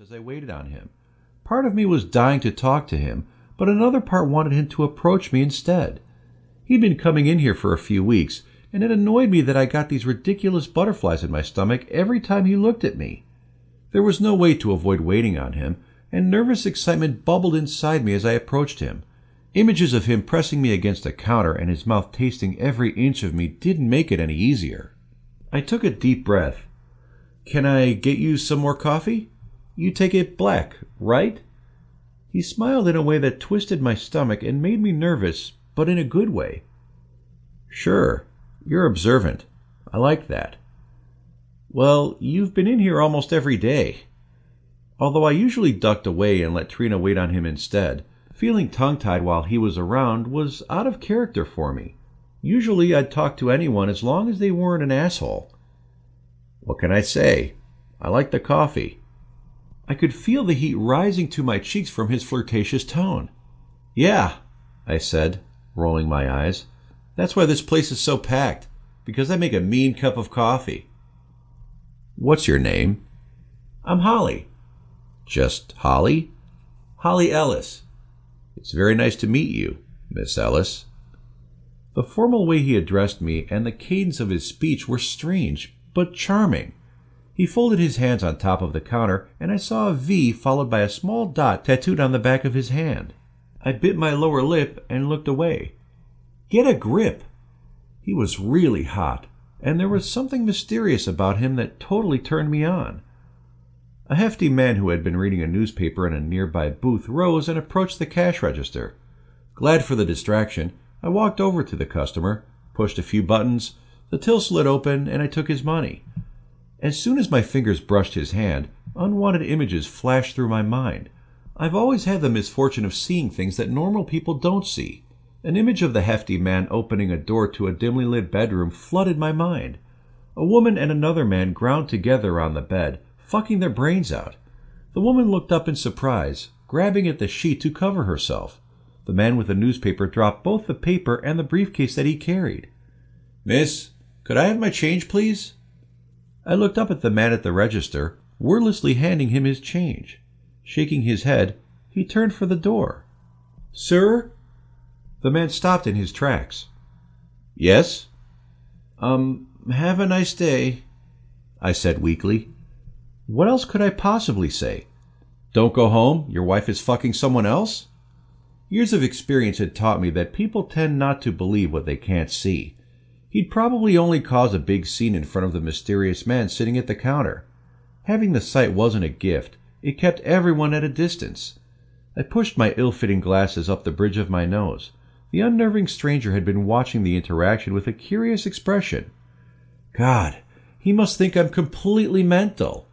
as I waited on him. Part of me was dying to talk to him, but another part wanted him to approach me instead. He'd been coming in here for a few weeks, and it annoyed me that I got these ridiculous butterflies in my stomach every time he looked at me. There was no way to avoid waiting on him, and nervous excitement bubbled inside me as I approached him. Images of him pressing me against a counter and his mouth tasting every inch of me didn't make it any easier. I took a deep breath. Can I get you some more coffee? You take it black, right? He smiled in a way that twisted my stomach and made me nervous, but in a good way. Sure, you're observant. I like that. Well, you've been in here almost every day. Although I usually ducked away and let Trina wait on him instead, feeling tongue tied while he was around was out of character for me. Usually I'd talk to anyone as long as they weren't an asshole. What can I say? I like the coffee. I could feel the heat rising to my cheeks from his flirtatious tone. Yeah, I said, rolling my eyes. That's why this place is so packed, because I make a mean cup of coffee. What's your name? I'm Holly. Just Holly? Holly Ellis. It's very nice to meet you, Miss Ellis. The formal way he addressed me and the cadence of his speech were strange, but charming. He folded his hands on top of the counter, and I saw a V followed by a small dot tattooed on the back of his hand. I bit my lower lip and looked away. Get a grip! He was really hot, and there was something mysterious about him that totally turned me on. A hefty man who had been reading a newspaper in a nearby booth rose and approached the cash register. Glad for the distraction, I walked over to the customer, pushed a few buttons, the till slid open, and I took his money. As soon as my fingers brushed his hand, unwanted images flashed through my mind. I've always had the misfortune of seeing things that normal people don't see. An image of the hefty man opening a door to a dimly lit bedroom flooded my mind. A woman and another man ground together on the bed, fucking their brains out. The woman looked up in surprise, grabbing at the sheet to cover herself. The man with the newspaper dropped both the paper and the briefcase that he carried. Miss, could I have my change, please? I looked up at the man at the register, wordlessly handing him his change. Shaking his head, he turned for the door. Sir? The man stopped in his tracks. Yes? Um, have a nice day, I said weakly. What else could I possibly say? Don't go home, your wife is fucking someone else? Years of experience had taught me that people tend not to believe what they can't see. He'd probably only cause a big scene in front of the mysterious man sitting at the counter. Having the sight wasn't a gift, it kept everyone at a distance. I pushed my ill fitting glasses up the bridge of my nose. The unnerving stranger had been watching the interaction with a curious expression. God, he must think I'm completely mental.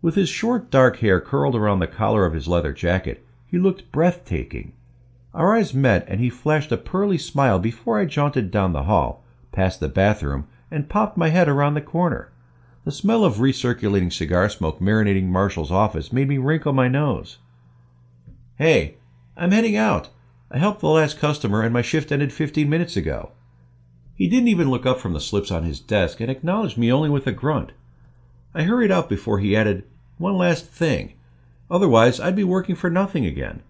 With his short dark hair curled around the collar of his leather jacket, he looked breathtaking. Our eyes met, and he flashed a pearly smile before I jaunted down the hall, past the bathroom, and popped my head around the corner. The smell of recirculating cigar smoke marinating Marshall's office made me wrinkle my nose. Hey, I'm heading out. I helped the last customer, and my shift ended fifteen minutes ago. He didn't even look up from the slips on his desk and acknowledged me only with a grunt. I hurried out before he added, One last thing. Otherwise, I'd be working for nothing again.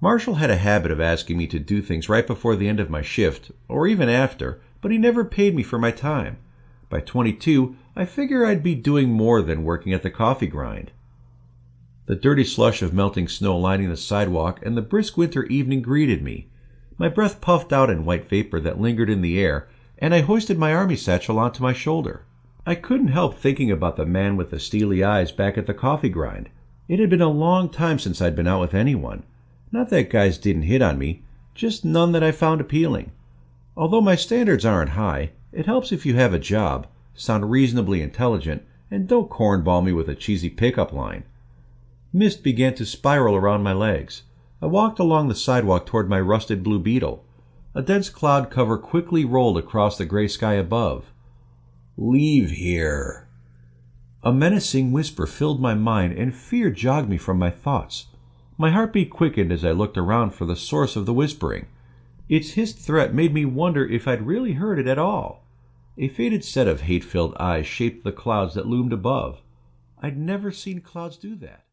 Marshall had a habit of asking me to do things right before the end of my shift, or even after, but he never paid me for my time. By 22, I figure I'd be doing more than working at the coffee grind. The dirty slush of melting snow lining the sidewalk and the brisk winter evening greeted me. My breath puffed out in white vapor that lingered in the air, and I hoisted my army satchel onto my shoulder. I couldn't help thinking about the man with the steely eyes back at the coffee grind. It had been a long time since I'd been out with anyone. Not that guys didn't hit on me, just none that I found appealing. Although my standards aren't high, it helps if you have a job, sound reasonably intelligent, and don't cornball me with a cheesy pickup line. Mist began to spiral around my legs. I walked along the sidewalk toward my rusted blue beetle. A dense cloud cover quickly rolled across the gray sky above. Leave here. A menacing whisper filled my mind, and fear jogged me from my thoughts. My heartbeat quickened as I looked around for the source of the whispering. Its hissed threat made me wonder if I'd really heard it at all. A faded set of hate filled eyes shaped the clouds that loomed above. I'd never seen clouds do that.